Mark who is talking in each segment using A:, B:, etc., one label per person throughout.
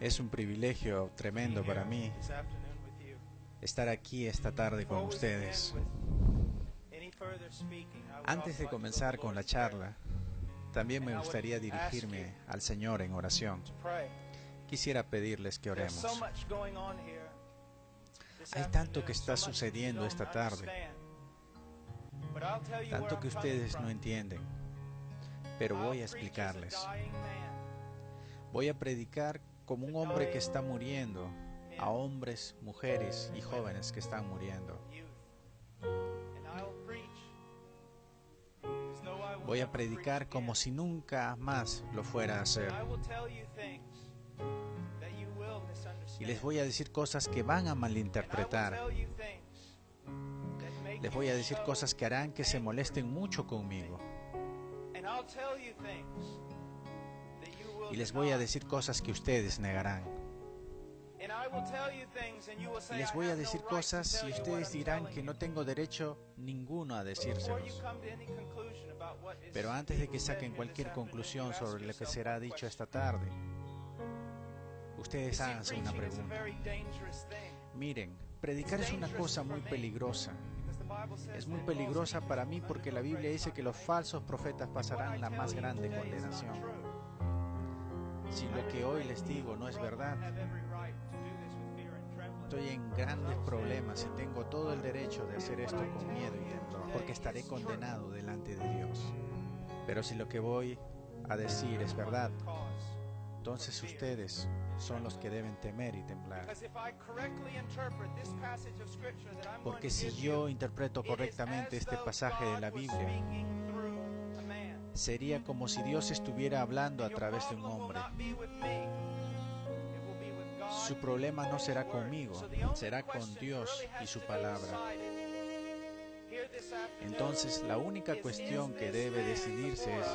A: Es un privilegio tremendo para mí estar aquí esta tarde con ustedes. Antes de comenzar con la charla, también me gustaría dirigirme al Señor en oración. Quisiera pedirles que oremos. Hay tanto que está sucediendo esta tarde, tanto que ustedes no entienden, pero voy a explicarles. Voy a predicar como un hombre que está muriendo a hombres, mujeres y jóvenes que están muriendo. Voy a predicar como si nunca más lo fuera a hacer. Y les voy a decir cosas que van a malinterpretar. Les voy a decir cosas que harán que se molesten mucho conmigo. Y les voy a decir cosas que ustedes negarán. Y les voy a decir cosas y ustedes dirán que no tengo derecho ninguno a decírselos. Pero antes de que saquen cualquier conclusión sobre lo que será dicho esta tarde, ustedes háganse una pregunta. Miren, predicar es una cosa muy peligrosa. Es muy peligrosa para mí porque la Biblia dice que los falsos profetas pasarán la más grande condenación. Si lo que hoy les digo no es verdad, estoy en grandes problemas y tengo todo el derecho de hacer esto con miedo y temor, porque estaré condenado delante de Dios. Pero si lo que voy a decir es verdad, entonces ustedes son los que deben temer y temblar. Porque si yo interpreto correctamente este pasaje de la Biblia, sería como si Dios estuviera hablando a través de un hombre. Su problema no será conmigo, será con Dios y su palabra. Entonces, la única cuestión que debe decidirse es,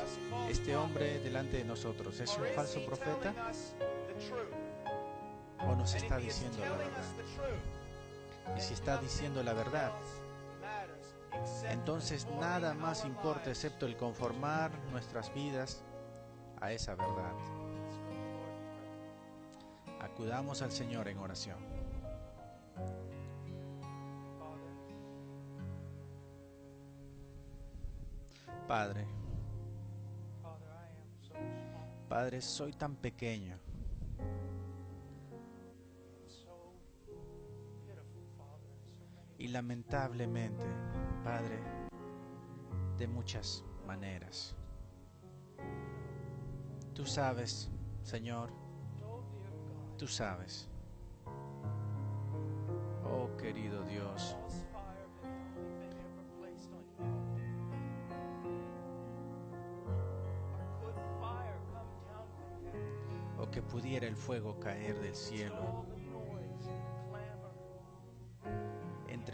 A: ¿este hombre delante de nosotros es un falso profeta? ¿O nos está diciendo la verdad? Y si está diciendo la verdad, entonces nada más importa excepto el conformar nuestras vidas a esa verdad. Acudamos al Señor en oración. Padre, Padre, soy tan pequeño. Y lamentablemente, Padre, de muchas maneras. Tú sabes, Señor, tú sabes. Oh querido Dios, o que pudiera el fuego caer del cielo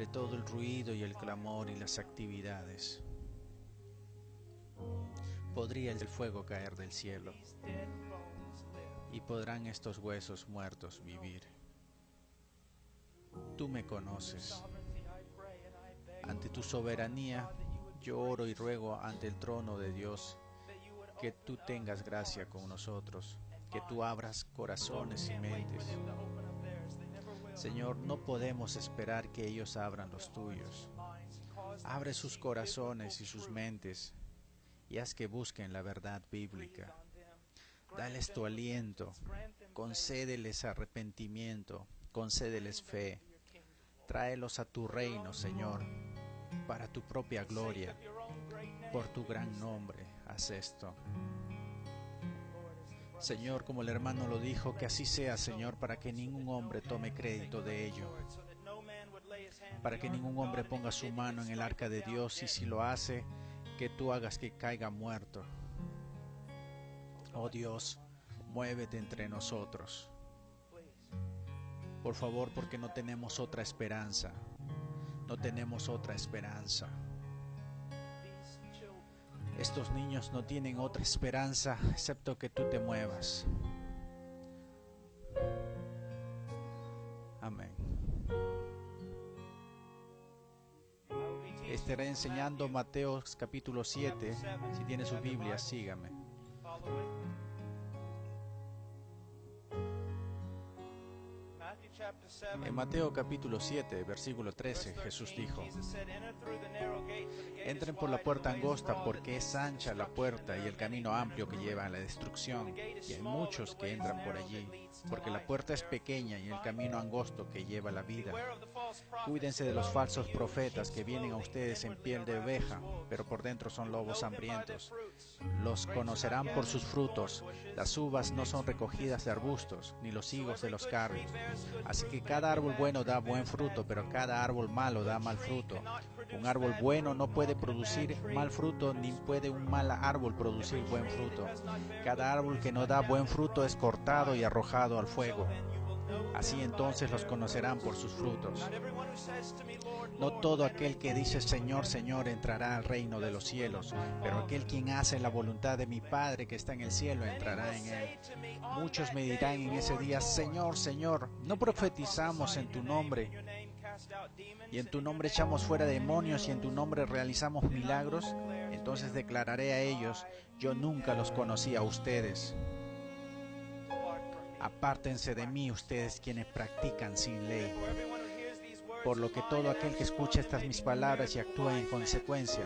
A: todo el ruido y el clamor y las actividades. Podría el fuego caer del cielo y podrán estos huesos muertos vivir. Tú me conoces. Ante tu soberanía, yo oro y ruego ante el trono de Dios que tú tengas gracia con nosotros, que tú abras corazones y mentes. Señor, no podemos esperar que ellos abran los tuyos. Abre sus corazones y sus mentes y haz que busquen la verdad bíblica. Dales tu aliento, concédeles arrepentimiento, concédeles fe. Tráelos a tu reino, Señor, para tu propia gloria, por tu gran nombre. Haz esto. Señor, como el hermano lo dijo, que así sea, Señor, para que ningún hombre tome crédito de ello, para que ningún hombre ponga su mano en el arca de Dios y si lo hace, que tú hagas que caiga muerto. Oh Dios, muévete entre nosotros. Por favor, porque no tenemos otra esperanza. No tenemos otra esperanza. Estos niños no tienen otra esperanza excepto que tú te muevas. Amén. Estaré enseñando Mateo capítulo 7. Si tiene su Biblia, sígame. En Mateo capítulo 7, versículo 13, Jesús dijo, Entren por la puerta angosta porque es ancha la puerta y el camino amplio que lleva a la destrucción, y hay muchos que entran por allí, porque la puerta es pequeña y el camino angosto que lleva a la vida. Cuídense de los falsos profetas que vienen a ustedes en piel de oveja, pero por dentro son lobos hambrientos. Los conocerán por sus frutos. Las uvas no son recogidas de arbustos, ni los higos de los carros. Así que cada árbol bueno da buen fruto, pero cada árbol malo da mal fruto. Un árbol bueno no puede producir mal fruto, ni puede un mal árbol producir buen fruto. Cada árbol que no da buen fruto es cortado y arrojado al fuego. Así entonces los conocerán por sus frutos. No todo aquel que dice Señor, Señor entrará al reino de los cielos, pero aquel quien hace la voluntad de mi Padre que está en el cielo entrará en él. Muchos me dirán en ese día, Señor, Señor, ¿no profetizamos en tu nombre? Y en tu nombre echamos fuera demonios y en tu nombre realizamos milagros. Entonces declararé a ellos, yo nunca los conocí a ustedes. Apártense de mí ustedes quienes practican sin ley. Por lo que todo aquel que escucha estas mis palabras y actúa en consecuencia,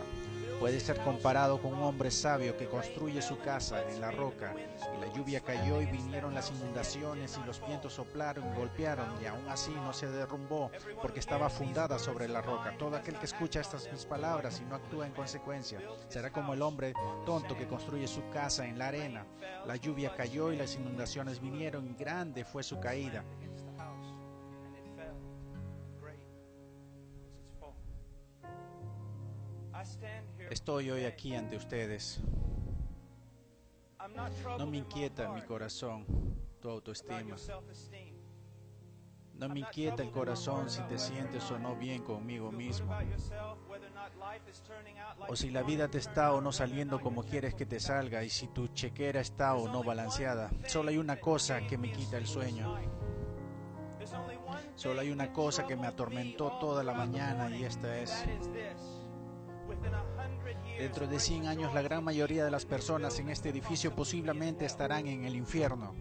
A: puede ser comparado con un hombre sabio que construye su casa en la roca, y la lluvia cayó y vinieron las inundaciones y los vientos soplaron y golpearon, y aún así no se derrumbó, porque estaba fundada sobre la roca. Todo aquel que escucha estas mis palabras y no actúa en consecuencia, será como el hombre tonto que construye su casa en la arena. La lluvia cayó y las inundaciones vinieron, y grande fue su caída. Estoy hoy aquí ante ustedes. No me inquieta mi corazón tu autoestima. No me inquieta el corazón si te sientes o no bien conmigo mismo. O si la vida te está o no saliendo como quieres que te salga y si tu chequera está o no balanceada. Solo hay una cosa que me quita el sueño. Solo hay una cosa que me atormentó toda la mañana y esta es Dentro de 100 años la gran mayoría de las personas en este edificio posiblemente estarán en el infierno.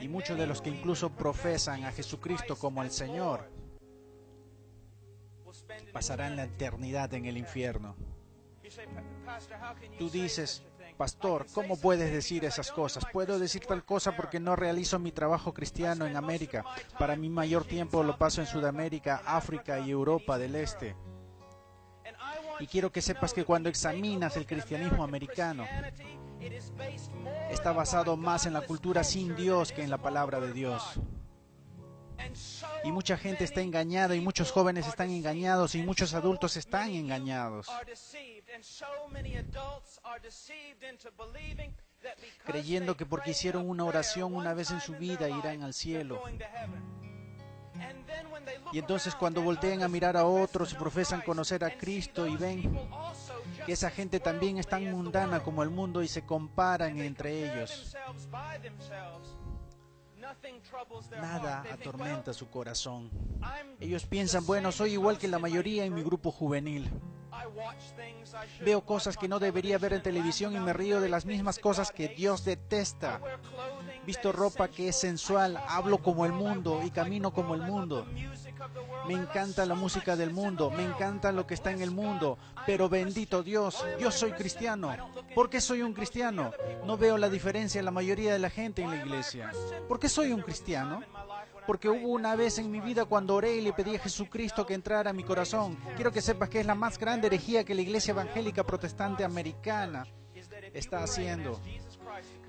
A: Y muchos de los que incluso profesan a Jesucristo como el Señor pasarán la eternidad en el infierno. Tú dices, pastor, ¿cómo puedes decir esas cosas? Puedo decir tal cosa porque no realizo mi trabajo cristiano en América. Para mi mayor tiempo lo paso en Sudamérica, África y Europa del Este. Y quiero que sepas que cuando examinas el cristianismo americano, está basado más en la cultura sin Dios que en la palabra de Dios. Y mucha gente está engañada y muchos jóvenes están engañados y muchos adultos están engañados. Creyendo que porque hicieron una oración una vez en su vida irán al cielo. Y entonces cuando voltean a mirar a otros y profesan conocer a Cristo y ven que esa gente también es tan mundana como el mundo y se comparan entre ellos, nada atormenta su corazón. Ellos piensan, bueno, soy igual que la mayoría en mi grupo juvenil. Veo cosas que no debería ver en televisión y me río de las mismas cosas que Dios detesta. Visto ropa que es sensual, hablo como el mundo y camino como el mundo. Me encanta la música del mundo, me encanta lo que está en el mundo, pero bendito Dios, yo soy cristiano. ¿Por qué soy un cristiano? No veo la diferencia en la mayoría de la gente en la iglesia. ¿Por qué soy un cristiano? porque hubo una vez en mi vida cuando oré y le pedí a Jesucristo que entrara a mi corazón. Quiero que sepas que es la más grande herejía que la iglesia evangélica protestante americana está haciendo.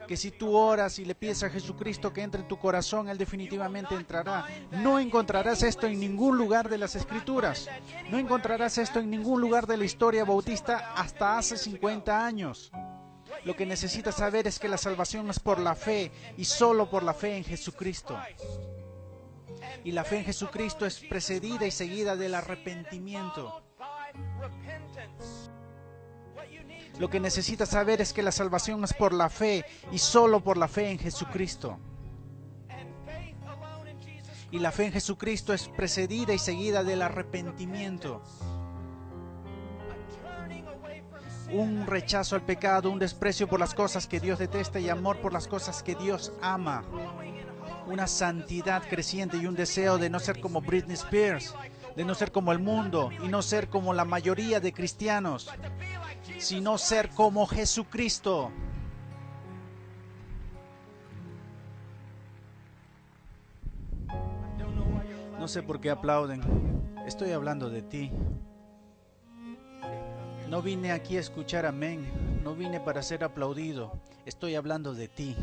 A: Que si tú oras y le pides a Jesucristo que entre en tu corazón, Él definitivamente entrará. No encontrarás esto en ningún lugar de las escrituras. No encontrarás esto en ningún lugar de la historia bautista hasta hace 50 años. Lo que necesitas saber es que la salvación es por la fe y solo por la fe en Jesucristo y la fe en Jesucristo es precedida y seguida del arrepentimiento. Lo que necesitas saber es que la salvación es por la fe y solo por la fe en Jesucristo. Y la fe en Jesucristo es precedida y seguida del arrepentimiento. Un rechazo al pecado, un desprecio por las cosas que Dios detesta y amor por las cosas que Dios ama una santidad creciente y un deseo de no ser como Britney Spears, de no ser como el mundo y no ser como la mayoría de cristianos, sino ser como Jesucristo. No sé por qué aplauden. Estoy hablando de ti. No vine aquí a escuchar amén. No vine para ser aplaudido. Estoy hablando de ti.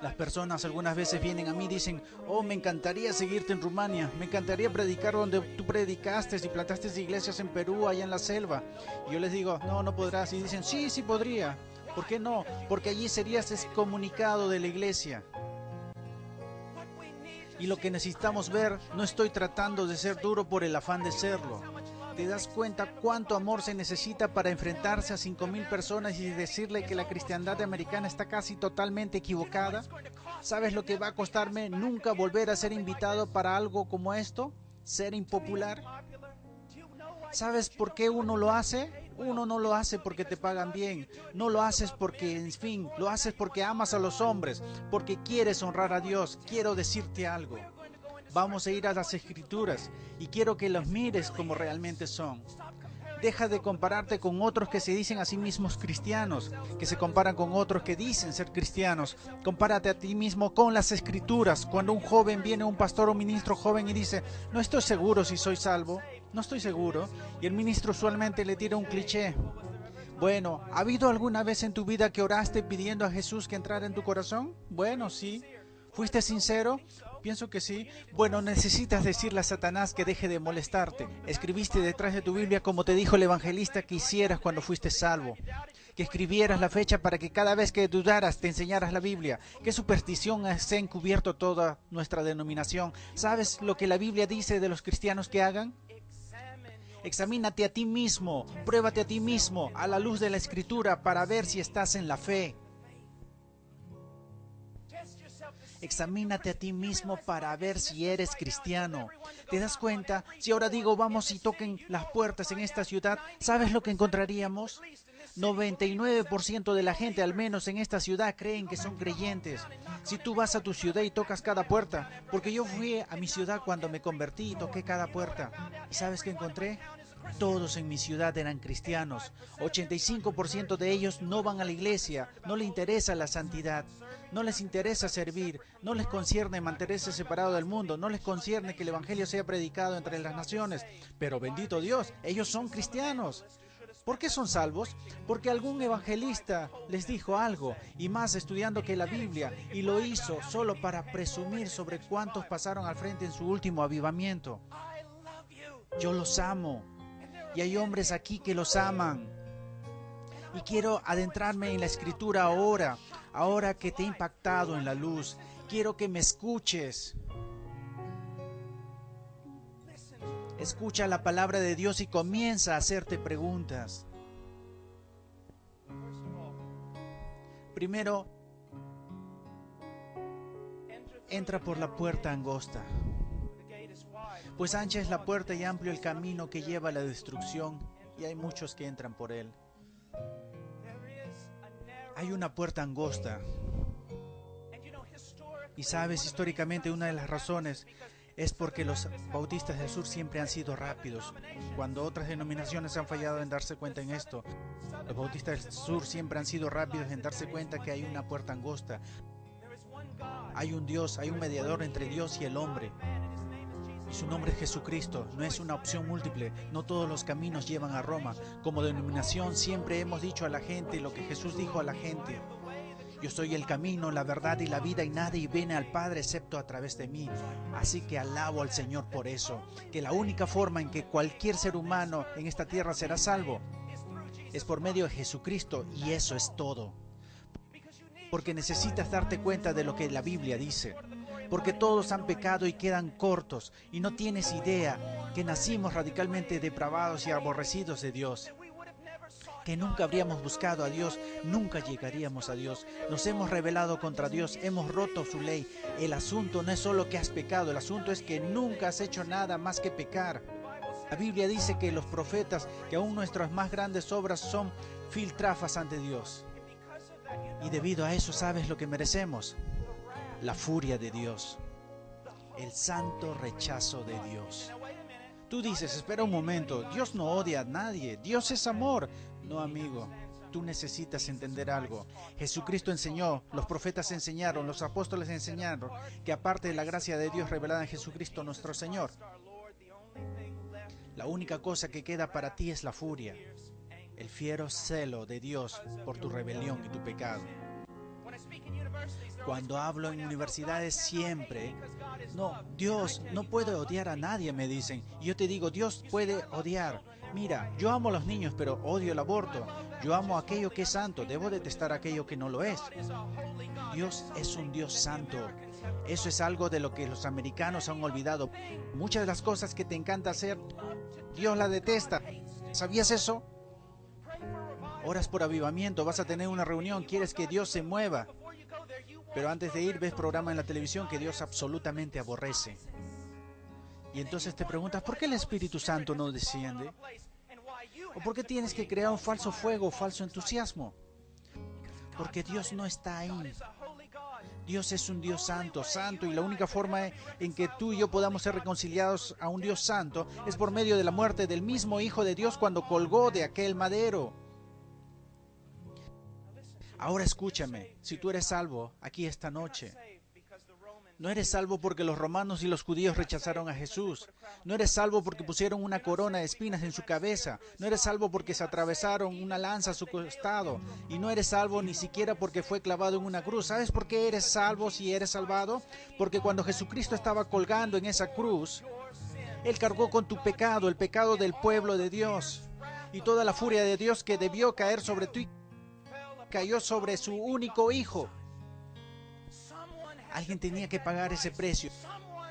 A: Las personas algunas veces vienen a mí y dicen, oh, me encantaría seguirte en Rumania, me encantaría predicar donde tú predicaste y plantaste iglesias en Perú, allá en la selva. Y yo les digo, no, no podrás. Y dicen, sí, sí podría. ¿Por qué no? Porque allí serías excomunicado de la iglesia. Y lo que necesitamos ver, no estoy tratando de ser duro por el afán de serlo ¿Te das cuenta cuánto amor se necesita para enfrentarse a 5.000 personas y decirle que la cristiandad americana está casi totalmente equivocada? ¿Sabes lo que va a costarme nunca volver a ser invitado para algo como esto? ¿Ser impopular? ¿Sabes por qué uno lo hace? Uno no lo hace porque te pagan bien, no lo haces porque, en fin, lo haces porque amas a los hombres, porque quieres honrar a Dios. Quiero decirte algo. Vamos a ir a las escrituras y quiero que los mires como realmente son. Deja de compararte con otros que se dicen a sí mismos cristianos, que se comparan con otros que dicen ser cristianos. Compárate a ti mismo con las escrituras. Cuando un joven viene, un pastor o ministro joven y dice, no estoy seguro si soy salvo, no estoy seguro, y el ministro usualmente le tira un cliché. Bueno, ¿ha habido alguna vez en tu vida que oraste pidiendo a Jesús que entrara en tu corazón? Bueno, sí. ¿Fuiste sincero? Pienso que sí. Bueno, necesitas decirle a Satanás que deje de molestarte. Escribiste detrás de tu Biblia como te dijo el evangelista que hicieras cuando fuiste salvo. Que escribieras la fecha para que cada vez que dudaras te enseñaras la Biblia. ¿Qué superstición se ha encubierto toda nuestra denominación? ¿Sabes lo que la Biblia dice de los cristianos que hagan? Examínate a ti mismo, pruébate a ti mismo a la luz de la escritura para ver si estás en la fe. Examínate a ti mismo para ver si eres cristiano. ¿Te das cuenta? Si ahora digo vamos y toquen las puertas en esta ciudad, ¿sabes lo que encontraríamos? 99% de la gente, al menos en esta ciudad, creen que son creyentes. Si tú vas a tu ciudad y tocas cada puerta, porque yo fui a mi ciudad cuando me convertí y toqué cada puerta. ¿Y sabes qué encontré? Todos en mi ciudad eran cristianos. 85% de ellos no van a la iglesia, no les interesa la santidad, no les interesa servir, no les concierne mantenerse separado del mundo, no les concierne que el Evangelio sea predicado entre las naciones. Pero bendito Dios, ellos son cristianos. ¿Por qué son salvos? Porque algún evangelista les dijo algo, y más estudiando que la Biblia, y lo hizo solo para presumir sobre cuántos pasaron al frente en su último avivamiento. Yo los amo y hay hombres aquí que los aman. Y quiero adentrarme en la escritura ahora, ahora que te he impactado en la luz. Quiero que me escuches. Escucha la palabra de Dios y comienza a hacerte preguntas. Primero, entra por la puerta angosta pues ancha es la puerta y amplio el camino que lleva a la destrucción, y hay muchos que entran por él. Hay una puerta angosta. Y sabes, históricamente una de las razones es porque los bautistas del sur siempre han sido rápidos. Cuando otras denominaciones han fallado en darse cuenta en esto, los bautistas del sur siempre han sido rápidos en darse cuenta que hay una puerta angosta. Hay un Dios, hay un mediador entre Dios y el hombre. Y su nombre es Jesucristo, no es una opción múltiple, no todos los caminos llevan a Roma. Como denominación siempre hemos dicho a la gente lo que Jesús dijo a la gente. Yo soy el camino, la verdad y la vida y nadie viene al Padre excepto a través de mí. Así que alabo al Señor por eso, que la única forma en que cualquier ser humano en esta tierra será salvo es por medio de Jesucristo y eso es todo. Porque necesitas darte cuenta de lo que la Biblia dice porque todos han pecado y quedan cortos, y no tienes idea que nacimos radicalmente depravados y aborrecidos de Dios que nunca habríamos buscado a Dios, nunca llegaríamos a Dios. Nos hemos rebelado contra Dios, hemos roto su ley. El asunto no es solo que has pecado, el asunto es que nunca has hecho nada más que pecar. La Biblia dice que los profetas, que aún nuestras más grandes obras son filtrafas ante Dios. Y debido a eso sabes lo que merecemos la furia de Dios, el santo rechazo de Dios. Tú dices, espera un momento, Dios no odia a nadie, Dios es amor. No, amigo, tú necesitas entender algo. Jesucristo enseñó, los profetas enseñaron, los apóstoles enseñaron que aparte de la gracia de Dios revelada en Jesucristo nuestro Señor, la única cosa que queda para ti es la furia, el fiero celo de Dios por tu rebelión y tu pecado. Cuando hablo en universidades siempre, no, Dios no puede odiar a nadie, me dicen. Y yo te digo, Dios puede odiar. Mira, yo amo a los niños, pero odio el aborto. Yo amo aquello que es santo, debo detestar aquello que no lo es. Dios es un Dios santo. Eso es algo de lo que los americanos han olvidado. Muchas de las cosas que te encanta hacer, Dios la detesta. ¿Sabías eso? Oras por avivamiento, vas a tener una reunión, quieres que Dios se mueva. Pero antes de ir ves programa en la televisión que Dios absolutamente aborrece. Y entonces te preguntas, ¿por qué el Espíritu Santo no desciende? ¿O por qué tienes que crear un falso fuego, falso entusiasmo? Porque Dios no está ahí. Dios es un Dios santo, santo, y la única forma en que tú y yo podamos ser reconciliados a un Dios santo es por medio de la muerte del mismo Hijo de Dios cuando colgó de aquel madero. Ahora escúchame, si tú eres salvo aquí esta noche, no eres salvo porque los romanos y los judíos rechazaron a Jesús. No eres salvo porque pusieron una corona de espinas en su cabeza. No eres salvo porque se atravesaron una lanza a su costado. Y no eres salvo ni siquiera porque fue clavado en una cruz. ¿Sabes por qué eres salvo si eres salvado? Porque cuando Jesucristo estaba colgando en esa cruz, Él cargó con tu pecado, el pecado del pueblo de Dios. Y toda la furia de Dios que debió caer sobre ti cayó sobre su único hijo. Alguien tenía que pagar ese precio.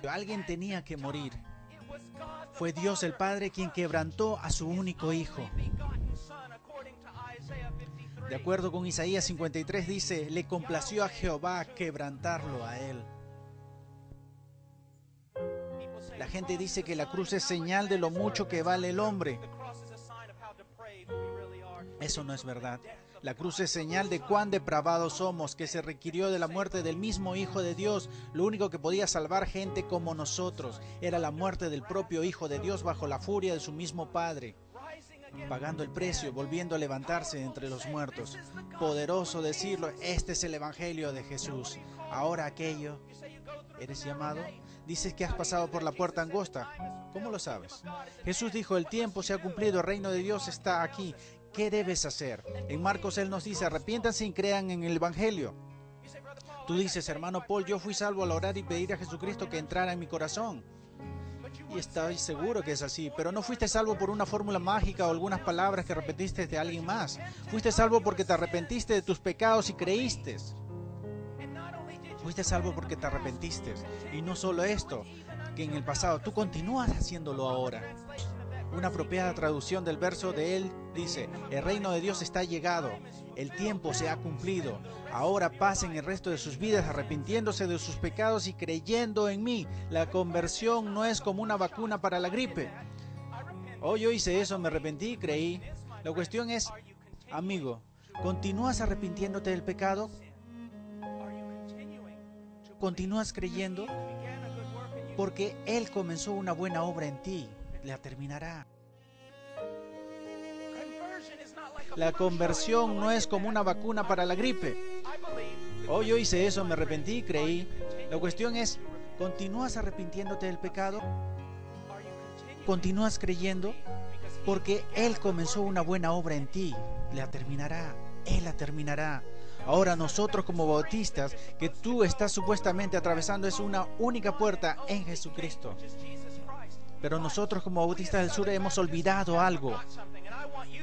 A: Alguien tenía que morir. Fue Dios el Padre quien quebrantó a su único hijo. De acuerdo con Isaías 53 dice, le complació a Jehová quebrantarlo a él. La gente dice que la cruz es señal de lo mucho que vale el hombre. Eso no es verdad. La cruz es señal de cuán depravados somos, que se requirió de la muerte del mismo Hijo de Dios. Lo único que podía salvar gente como nosotros era la muerte del propio Hijo de Dios bajo la furia de su mismo Padre, pagando el precio, volviendo a levantarse entre los muertos. Poderoso decirlo, este es el Evangelio de Jesús. Ahora aquello, ¿eres llamado? Dices que has pasado por la puerta angosta. ¿Cómo lo sabes? Jesús dijo, el tiempo se ha cumplido, el reino de Dios está aquí. ¿Qué debes hacer? En Marcos Él nos dice, arrepiéntanse y crean en el Evangelio. Tú dices, hermano Paul, yo fui salvo al orar y pedir a Jesucristo que entrara en mi corazón. Y estoy seguro que es así, pero no fuiste salvo por una fórmula mágica o algunas palabras que repetiste de alguien más. Fuiste salvo porque te arrepentiste de tus pecados y creíste. Fuiste salvo porque te arrepentiste. Y no solo esto, que en el pasado tú continúas haciéndolo ahora. Una apropiada traducción del verso de él dice, el reino de Dios está llegado, el tiempo se ha cumplido, ahora pasen el resto de sus vidas arrepintiéndose de sus pecados y creyendo en mí. La conversión no es como una vacuna para la gripe. Hoy yo hice eso, me arrepentí y creí. La cuestión es, amigo, ¿continúas arrepintiéndote del pecado? ¿Continúas creyendo? Porque Él comenzó una buena obra en ti la terminará. La conversión no es como una vacuna para la gripe. Hoy yo hice eso, me arrepentí y creí. La cuestión es, ¿continúas arrepintiéndote del pecado? ¿Continúas creyendo? Porque Él comenzó una buena obra en ti. La terminará. Él la terminará. Ahora nosotros como bautistas, que tú estás supuestamente atravesando es una única puerta en Jesucristo. Pero nosotros como Bautistas del Sur hemos olvidado algo.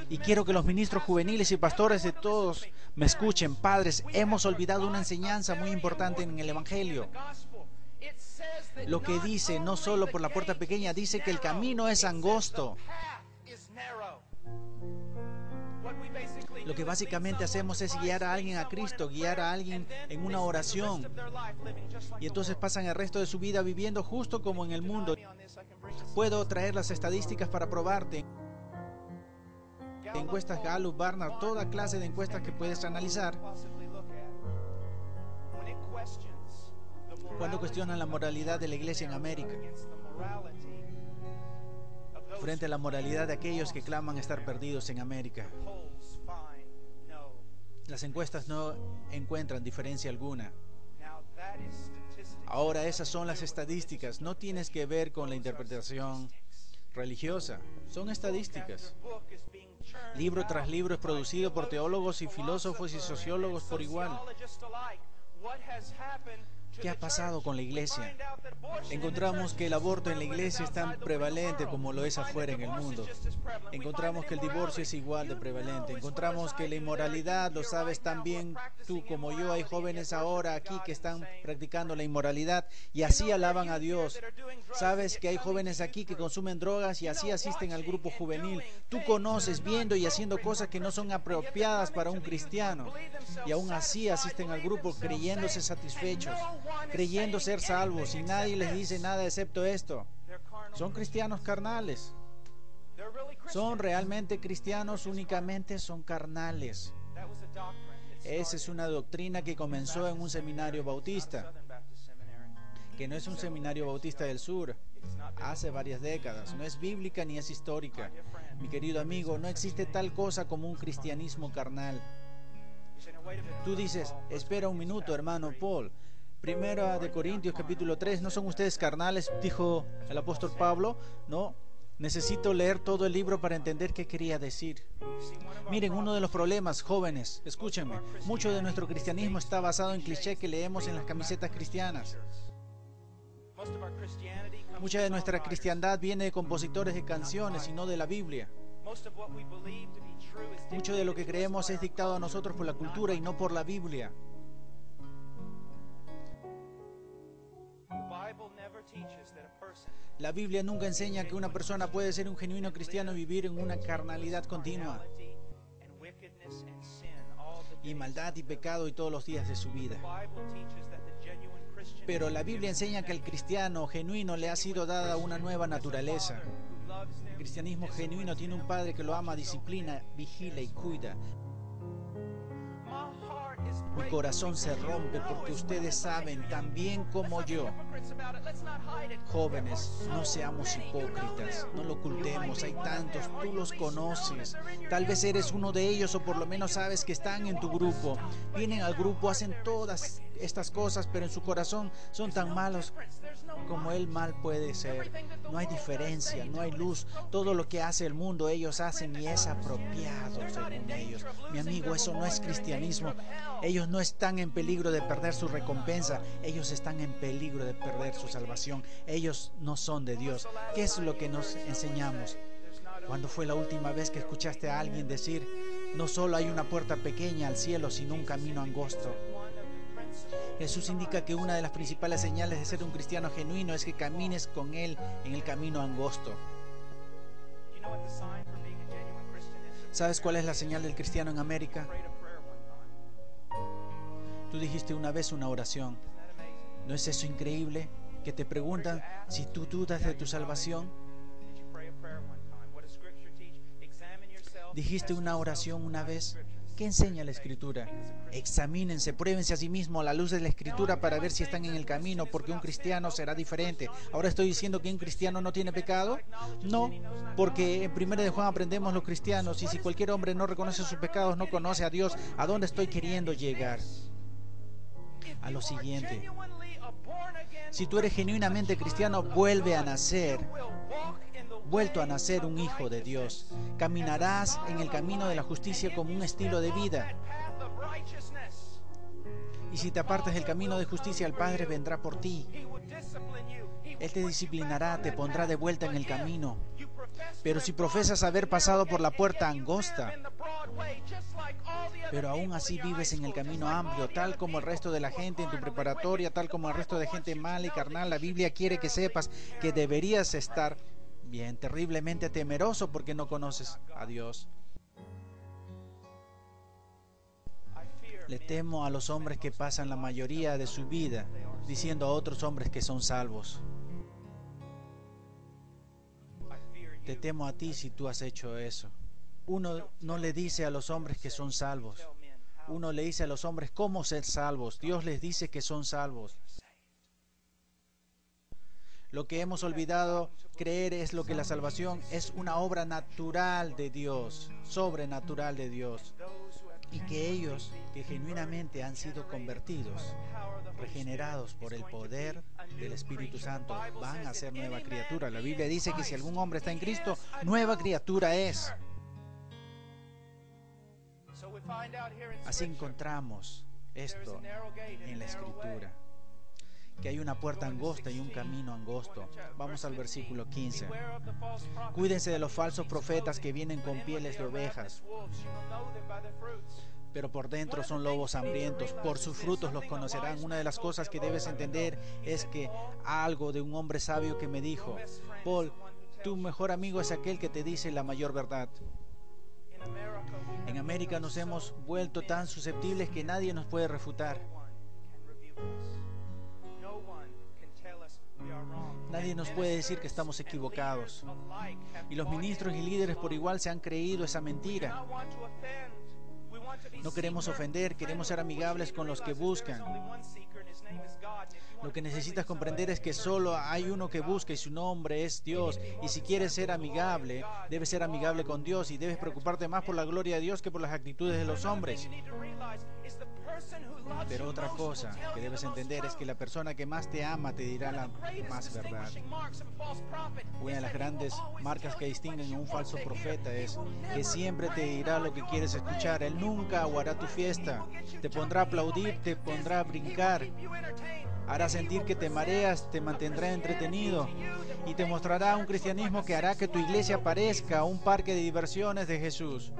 A: Y quiero que los ministros juveniles y pastores de todos me escuchen. Padres, hemos olvidado una enseñanza muy importante en el Evangelio. Lo que dice, no solo por la puerta pequeña, dice que el camino es angosto. Lo que básicamente hacemos es guiar a alguien a Cristo, guiar a alguien en una oración. Y entonces pasan el resto de su vida viviendo justo como en el mundo. Puedo traer las estadísticas para probarte. Encuestas Gallup, Barnard, toda clase de encuestas que puedes analizar. Cuando cuestionan la moralidad de la iglesia en América frente a la moralidad de aquellos que claman estar perdidos en América. Las encuestas no encuentran diferencia alguna. Ahora esas son las estadísticas. No tienes que ver con la interpretación religiosa. Son estadísticas. Libro tras libro es producido por teólogos y filósofos y sociólogos por igual. ¿Qué ha pasado con la iglesia? Encontramos que el aborto en la iglesia es tan prevalente como lo es afuera en el mundo. Encontramos que el divorcio es igual de prevalente. Encontramos que la inmoralidad, lo sabes tan bien tú como yo, hay jóvenes ahora aquí que están practicando la inmoralidad y así alaban a Dios. Sabes que hay jóvenes aquí que consumen drogas y así asisten al grupo juvenil. Tú conoces viendo y haciendo cosas que no son apropiadas para un cristiano y aún así asisten al grupo creyéndose satisfechos creyendo ser salvos y nadie les dice nada excepto esto. Son cristianos carnales. Son realmente cristianos, únicamente son carnales. Esa es una doctrina que comenzó en un seminario bautista, que no es un seminario bautista del sur, hace varias décadas. No es bíblica ni es histórica. Mi querido amigo, no existe tal cosa como un cristianismo carnal. Tú dices, espera un minuto, hermano Paul. Primera de Corintios capítulo 3, ¿no son ustedes carnales? Dijo el apóstol Pablo, ¿no? Necesito leer todo el libro para entender qué quería decir. Miren, uno de los problemas, jóvenes, escúchenme, mucho de nuestro cristianismo está basado en clichés que leemos en las camisetas cristianas. Mucha de nuestra cristiandad viene de compositores de canciones y no de la Biblia. Mucho de lo que creemos es dictado a nosotros por la cultura y no por la Biblia. La Biblia nunca enseña que una persona puede ser un genuino cristiano y vivir en una carnalidad continua y maldad y pecado y todos los días de su vida. Pero la Biblia enseña que al cristiano genuino le ha sido dada una nueva naturaleza. El cristianismo genuino tiene un padre que lo ama, disciplina, vigila y cuida. Mi corazón se rompe porque ustedes saben tan bien como yo. Jóvenes, no seamos hipócritas, no lo ocultemos, hay tantos, tú los conoces. Tal vez eres uno de ellos o por lo menos sabes que están en tu grupo. Vienen al grupo, hacen todas estas cosas, pero en su corazón son tan malos como el mal puede ser. No hay diferencia, no hay luz. Todo lo que hace el mundo ellos hacen y es apropiado según ellos. Mi amigo, eso no es cristianismo. Ellos no están en peligro de perder su recompensa. Ellos están en peligro de perder su salvación. Ellos no son de Dios. ¿Qué es lo que nos enseñamos? ¿Cuándo fue la última vez que escuchaste a alguien decir, no solo hay una puerta pequeña al cielo, sino un camino angosto? Jesús indica que una de las principales señales de ser un cristiano genuino es que camines con Él en el camino angosto. ¿Sabes cuál es la señal del cristiano en América? Tú dijiste una vez una oración. ¿No es eso increíble? Que te preguntan si tú dudas de tu salvación. Dijiste una oración una vez. ¿Qué enseña la Escritura? Examínense, pruébense a sí mismos a la luz de la Escritura para ver si están en el camino, porque un cristiano será diferente. Ahora estoy diciendo que un cristiano no tiene pecado. No, porque en 1 de Juan aprendemos los cristianos y si cualquier hombre no reconoce sus pecados, no conoce a Dios. ¿A dónde estoy queriendo llegar? A lo siguiente. Si tú eres genuinamente cristiano, vuelve a nacer vuelto a nacer un hijo de Dios. Caminarás en el camino de la justicia como un estilo de vida. Y si te apartas del camino de justicia, el Padre vendrá por ti. Él te disciplinará, te pondrá de vuelta en el camino. Pero si profesas haber pasado por la puerta angosta, pero aún así vives en el camino amplio, tal como el resto de la gente en tu preparatoria, tal como el resto de gente mala y carnal, la Biblia quiere que sepas que deberías estar bien terriblemente temeroso porque no conoces a Dios. Le temo a los hombres que pasan la mayoría de su vida diciendo a otros hombres que son salvos. Te temo a ti si tú has hecho eso. Uno no le dice a los hombres que son salvos. Uno le dice a los hombres cómo ser salvos. Dios les dice que son salvos. Lo que hemos olvidado creer es lo que la salvación es una obra natural de Dios, sobrenatural de Dios. Y que ellos que genuinamente han sido convertidos, regenerados por el poder del Espíritu Santo, van a ser nueva criatura. La Biblia dice que si algún hombre está en Cristo, nueva criatura es. Así encontramos esto en la Escritura que hay una puerta angosta y un camino angosto. Vamos al versículo 15. Cuídense de los falsos profetas que vienen con pieles de ovejas, pero por dentro son lobos hambrientos. Por sus frutos los conocerán. Una de las cosas que debes entender es que algo de un hombre sabio que me dijo, Paul, tu mejor amigo es aquel que te dice la mayor verdad. En América nos hemos vuelto tan susceptibles que nadie nos puede refutar. Nadie nos puede decir que estamos equivocados. Y los ministros y líderes por igual se han creído esa mentira. No queremos ofender, queremos ser amigables con los que buscan. Lo que necesitas comprender es que solo hay uno que busca y su nombre es Dios. Y si quieres ser amigable, debes ser amigable con Dios y debes preocuparte más por la gloria de Dios que por las actitudes de los hombres. Pero otra cosa que debes entender es que la persona que más te ama te dirá la más verdad. Una de las grandes marcas que distinguen a un falso profeta es que siempre te dirá lo que quieres escuchar. Él nunca aguará tu fiesta. Te pondrá a aplaudir, te pondrá a brincar. Hará sentir que te mareas, te mantendrá entretenido y te mostrará un cristianismo que hará que tu iglesia parezca un parque de diversiones de Jesús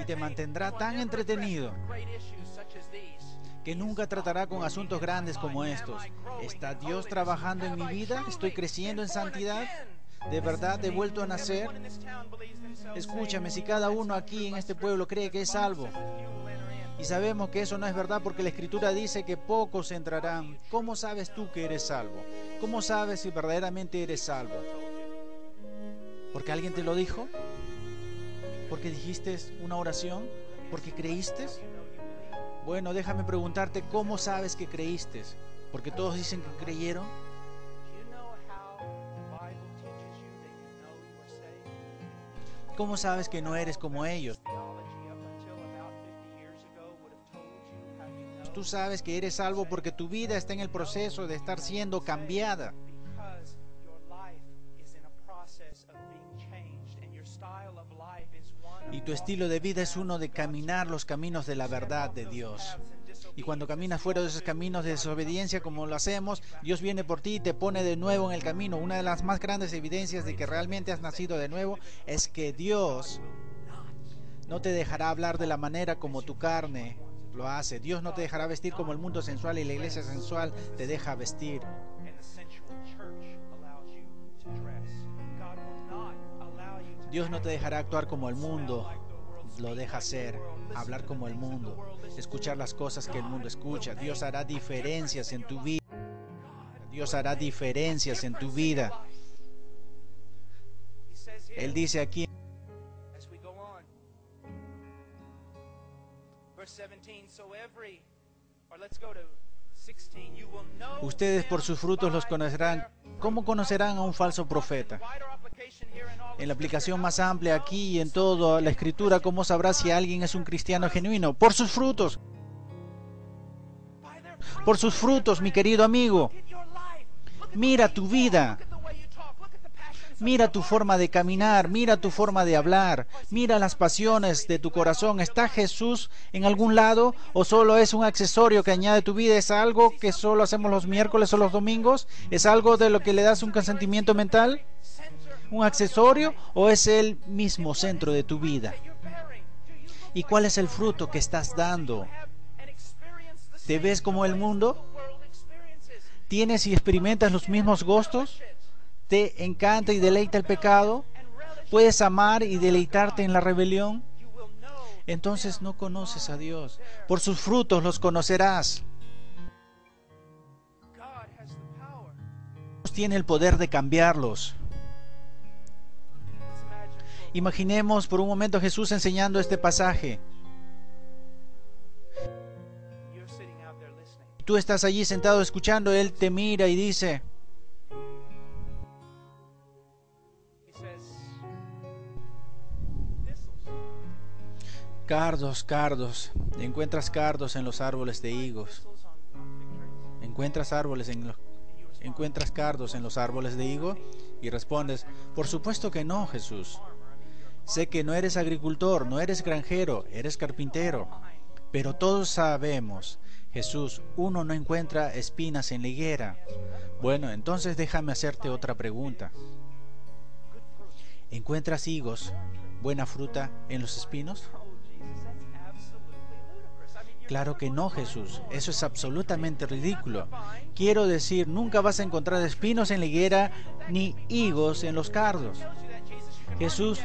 A: y te mantendrá tan entretenido que nunca tratará con asuntos grandes como estos. ¿Está Dios trabajando en mi vida? ¿Estoy creciendo en santidad? ¿De verdad he vuelto a nacer? Escúchame, si cada uno aquí en este pueblo cree que es salvo, y sabemos que eso no es verdad porque la escritura dice que pocos entrarán, ¿cómo sabes tú que eres salvo? ¿Cómo sabes si verdaderamente eres salvo? ¿Porque alguien te lo dijo? ¿Porque dijiste una oración? ¿Porque creíste? Bueno, déjame preguntarte, ¿cómo sabes que creíste? Porque todos dicen que creyeron. ¿Cómo sabes que no eres como ellos? Tú sabes que eres salvo porque tu vida está en el proceso de estar siendo cambiada. Y tu estilo de vida es uno de caminar los caminos de la verdad de Dios. Y cuando caminas fuera de esos caminos de desobediencia como lo hacemos, Dios viene por ti y te pone de nuevo en el camino. Una de las más grandes evidencias de que realmente has nacido de nuevo es que Dios no te dejará hablar de la manera como tu carne lo hace. Dios no te dejará vestir como el mundo sensual y la iglesia sensual te deja vestir. Dios no te dejará actuar como el mundo lo deja hacer, hablar como el mundo, escuchar las cosas que el mundo escucha. Dios hará diferencias en tu vida. Dios hará diferencias en tu vida. Él dice aquí Ustedes por sus frutos los conocerán. ¿Cómo conocerán a un falso profeta? En la aplicación más amplia aquí y en toda la escritura, ¿cómo sabrás si alguien es un cristiano genuino? Por sus frutos. Por sus frutos, mi querido amigo. Mira tu vida. Mira tu forma de caminar, mira tu forma de hablar, mira las pasiones de tu corazón. ¿Está Jesús en algún lado o solo es un accesorio que añade tu vida? ¿Es algo que solo hacemos los miércoles o los domingos? ¿Es algo de lo que le das un consentimiento mental? Un accesorio o es el mismo centro de tu vida? ¿Y cuál es el fruto que estás dando? ¿Te ves como el mundo? ¿Tienes y experimentas los mismos gustos? ¿Te encanta y deleita el pecado? ¿Puedes amar y deleitarte en la rebelión? Entonces no conoces a Dios. Por sus frutos los conocerás. Dios tiene el poder de cambiarlos. Imaginemos por un momento a Jesús enseñando este pasaje. Tú estás allí sentado escuchando, Él te mira y dice, Cardos, cardos, encuentras cardos en los árboles de higos. Encuentras árboles en encuentras cardos en los árboles de higo y respondes, por supuesto que no, Jesús. Sé que no eres agricultor, no eres granjero, eres carpintero. Pero todos sabemos, Jesús, uno no encuentra espinas en la higuera. Bueno, entonces déjame hacerte otra pregunta. ¿Encuentras higos, buena fruta, en los espinos? Claro que no, Jesús. Eso es absolutamente ridículo. Quiero decir, nunca vas a encontrar espinos en la higuera ni higos en los cardos. Jesús,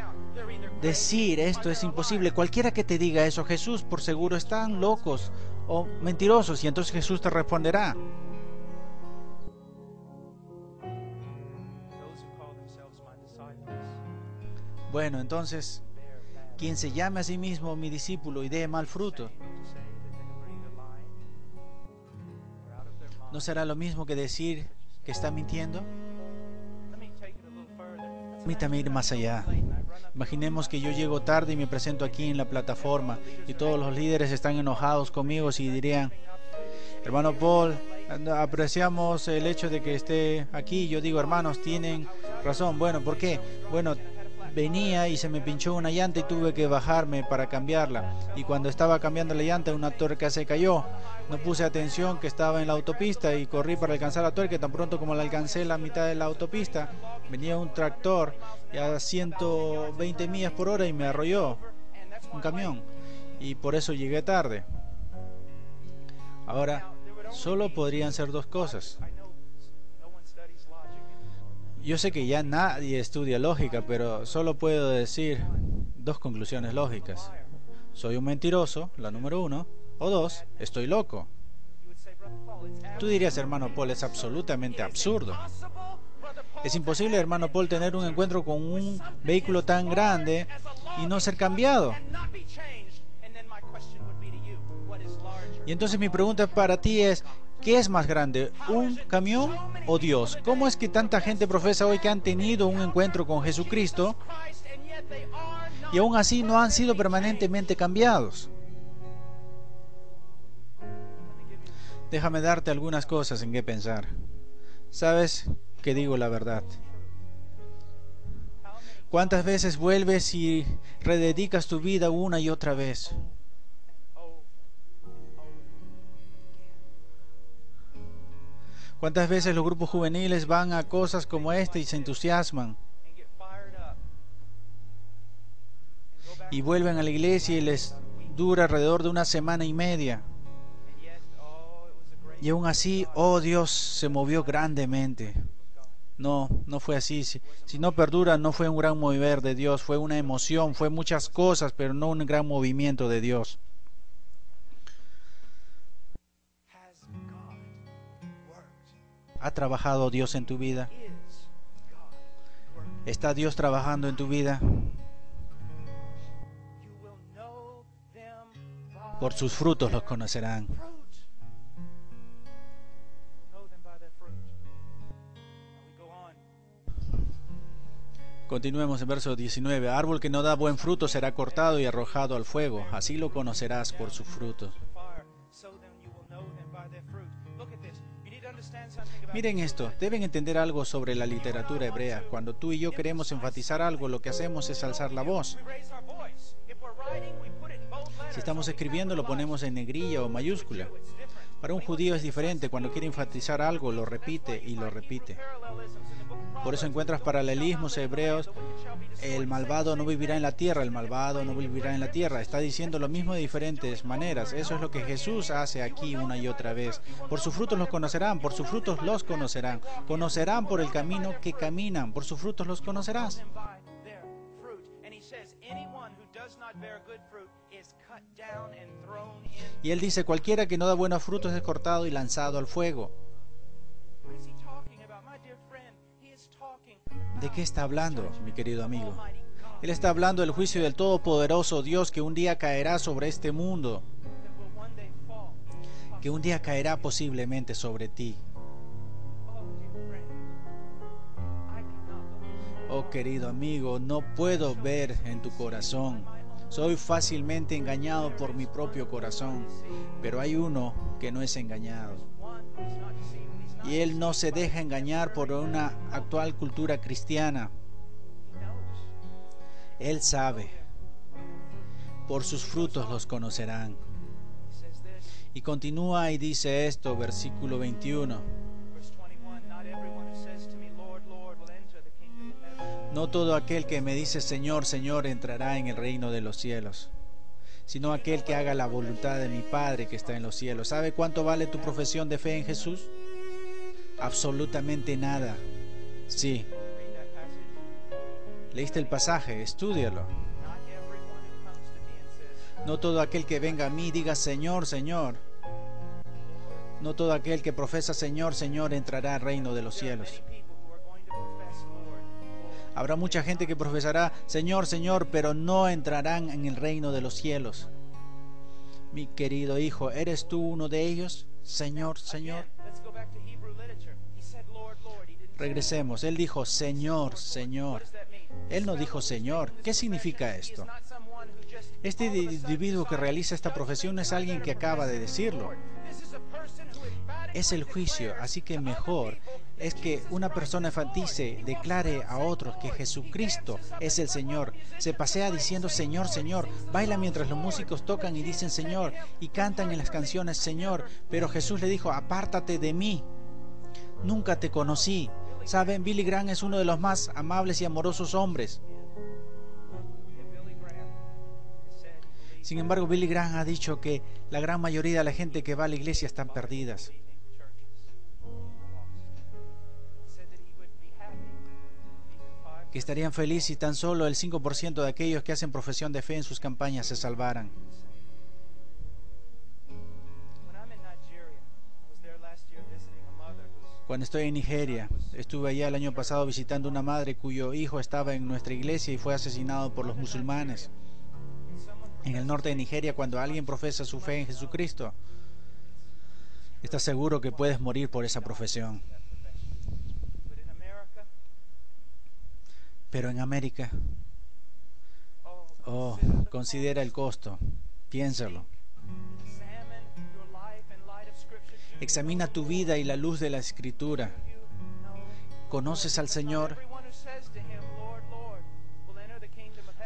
A: decir esto es imposible. Cualquiera que te diga eso, Jesús, por seguro están locos o mentirosos. Y entonces Jesús te responderá. Bueno, entonces, quien se llame a sí mismo mi discípulo y dé mal fruto, ¿No será lo mismo que decir que está mintiendo? Permítame ir más allá. Imaginemos que yo llego tarde y me presento aquí en la plataforma y todos los líderes están enojados conmigo y dirían, hermano Paul, apreciamos el hecho de que esté aquí. Yo digo, hermanos, tienen razón. Bueno, ¿por qué? Bueno, venía y se me pinchó una llanta y tuve que bajarme para cambiarla. Y cuando estaba cambiando la llanta, una tuerca se cayó. No puse atención que estaba en la autopista y corrí para alcanzar la tuerca. Tan pronto como la alcancé la mitad de la autopista, venía un tractor a 120 millas por hora y me arrolló un camión. Y por eso llegué tarde. Ahora, solo podrían ser dos cosas. Yo sé que ya nadie estudia lógica, pero solo puedo decir dos conclusiones lógicas. Soy un mentiroso, la número uno, o dos, estoy loco. Tú dirías, hermano Paul, es absolutamente absurdo. Es imposible, hermano Paul, tener un encuentro con un vehículo tan grande y no ser cambiado. Y entonces mi pregunta para ti es, ¿Qué es más grande, un camión o Dios? ¿Cómo es que tanta gente profesa hoy que han tenido un encuentro con Jesucristo y aún así no han sido permanentemente cambiados? Déjame darte algunas cosas en qué pensar. Sabes que digo la verdad. ¿Cuántas veces vuelves y rededicas tu vida una y otra vez? ¿Cuántas veces los grupos juveniles van a cosas como esta y se entusiasman? Y vuelven a la iglesia y les dura alrededor de una semana y media. Y aún así, oh Dios, se movió grandemente. No, no fue así. Si, si, no perdura, no fue un gran mover de Dios, fue una emoción, fue muchas cosas, pero no un gran movimiento de Dios. ¿Ha trabajado Dios en tu vida? ¿Está Dios trabajando en tu vida? Por sus frutos los conocerán. Continuemos en verso 19. Árbol que no da buen fruto será cortado y arrojado al fuego. Así lo conocerás por sus frutos. Miren esto, deben entender algo sobre la literatura hebrea. Cuando tú y yo queremos enfatizar algo, lo que hacemos es alzar la voz. Si estamos escribiendo, lo ponemos en negrilla o mayúscula. Para un judío es diferente, cuando quiere enfatizar algo, lo repite y lo repite. Por eso encuentras paralelismos hebreos. El malvado no vivirá en la tierra, el malvado no vivirá en la tierra. Está diciendo lo mismo de diferentes maneras. Eso es lo que Jesús hace aquí una y otra vez. Por sus frutos los conocerán, por sus frutos los conocerán. Conocerán por el camino que caminan, por sus frutos los conocerás. Y él dice, cualquiera que no da buenos frutos es cortado y lanzado al fuego. ¿De qué está hablando, mi querido amigo? Él está hablando del juicio del Todopoderoso Dios que un día caerá sobre este mundo, que un día caerá posiblemente sobre ti. Oh querido amigo, no puedo ver en tu corazón Soy fácilmente engañado por mi propio corazón, pero hay uno que no es engañado. Y él no se deja engañar por una actual cultura cristiana. Él sabe, por sus frutos los conocerán. Y continúa y dice esto, versículo 21. No todo aquel que me dice Señor, Señor entrará en el reino de los cielos, sino aquel que haga la voluntad de mi Padre que está en los cielos. ¿Sabe cuánto vale tu profesión de fe en Jesús? Absolutamente nada. Sí. ¿Leíste el pasaje? Estúdialo. No todo aquel que venga a mí diga Señor, Señor. No todo aquel que profesa Señor, Señor entrará al reino de los cielos. Habrá mucha gente que profesará, Señor, Señor, pero no entrarán en el reino de los cielos. Mi querido hijo, ¿eres tú uno de ellos? Señor, Señor. Regresemos. Él dijo, Señor, Señor. Él no dijo, Señor. ¿Qué significa esto? Este individuo que realiza esta profesión no es alguien que acaba de decirlo. Es el juicio, así que mejor es que una persona enfatice, declare a otros que Jesucristo es el Señor. Se pasea diciendo Señor, Señor. Baila mientras los músicos tocan y dicen Señor. Y cantan en las canciones Señor. Pero Jesús le dijo, apártate de mí. Nunca te conocí. Saben, Billy Graham es uno de los más amables y amorosos hombres. Sin embargo, Billy Graham ha dicho que la gran mayoría de la gente que va a la iglesia están perdidas. que estarían felices si tan solo el 5% de aquellos que hacen profesión de fe en sus campañas se salvaran. Cuando estoy en Nigeria, estuve allá el año pasado visitando una madre cuyo hijo estaba en nuestra iglesia y fue asesinado por los musulmanes. En el norte de Nigeria, cuando alguien profesa su fe en Jesucristo, está seguro que puedes morir por esa profesión. Pero en América, oh, considera el costo, piénsalo. Examina tu vida y la luz de la escritura. ¿Conoces al Señor?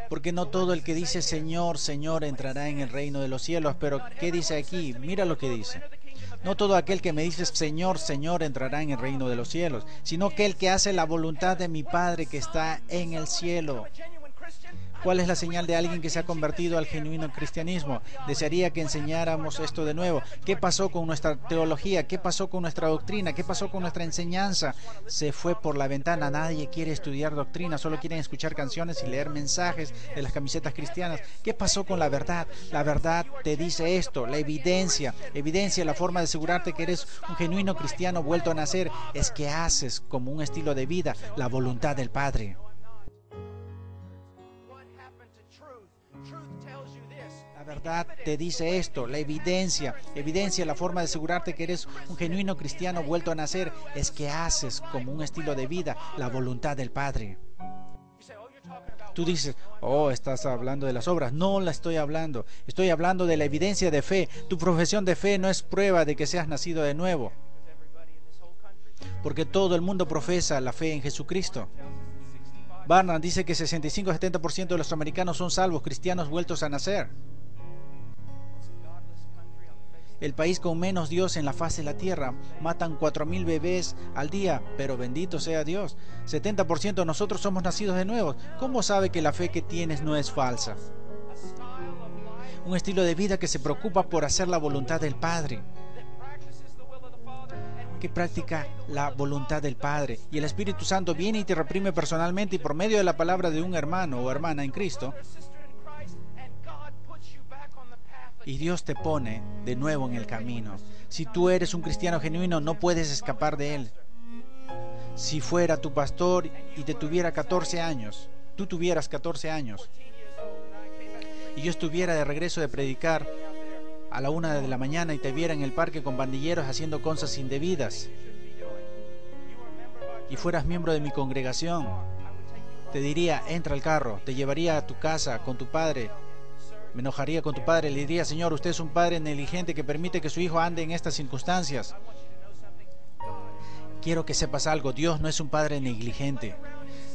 A: Porque no todo el que dice Señor, Señor entrará en el reino de los cielos. Pero ¿qué dice aquí? Mira lo que dice. No todo aquel que me dice Señor, Señor entrará en el reino de los cielos, sino que el que hace la voluntad de mi Padre que está en el cielo. ¿Cuál es la señal de alguien que se ha convertido al genuino cristianismo? Desearía que enseñáramos esto de nuevo. ¿Qué pasó con nuestra teología? ¿Qué pasó con nuestra doctrina? ¿Qué pasó con nuestra enseñanza? Se fue por la ventana. Nadie quiere estudiar doctrina, solo quieren escuchar canciones y leer mensajes de las camisetas cristianas. ¿Qué pasó con la verdad? La verdad te dice esto, la evidencia. Evidencia, la forma de asegurarte que eres un genuino cristiano vuelto a nacer, es que haces como un estilo de vida la voluntad del Padre. Te dice esto, la evidencia, evidencia, la forma de asegurarte que eres un genuino cristiano vuelto a nacer, es que haces como un estilo de vida la voluntad del Padre. Tú dices, oh, estás hablando de las obras. No la estoy hablando. Estoy hablando de la evidencia de fe. Tu profesión de fe no es prueba de que seas nacido de nuevo. Porque todo el mundo profesa la fe en Jesucristo. Barnard dice que 65-70% de los americanos son salvos, cristianos vueltos a nacer el país con menos Dios en la faz de la tierra. Matan 4.000 bebés al día, pero bendito sea Dios. 70% de nosotros somos nacidos de nuevo. ¿Cómo sabe que la fe que tienes no es falsa? Un estilo de vida que se preocupa por hacer la voluntad del Padre. Que practica la voluntad del Padre. Y el Espíritu Santo viene y te reprime personalmente y por medio de la palabra de un hermano o hermana en Cristo y Dios te pone de nuevo en el camino. Si tú eres un cristiano genuino, no puedes escapar de Él. Si fuera tu pastor y te tuviera 14 años, tú tuvieras 14 años, y yo estuviera de regreso de predicar a la una de la mañana y te viera en el parque con bandilleros haciendo cosas indebidas, y fueras miembro de mi congregación, te diría, entra al carro, te llevaría a tu casa con tu padre Me enojaría con tu padre, le diría, Señor, usted es un padre negligente que permite que su hijo ande en estas circunstancias. Quiero que sepas algo, Dios no es un padre negligente.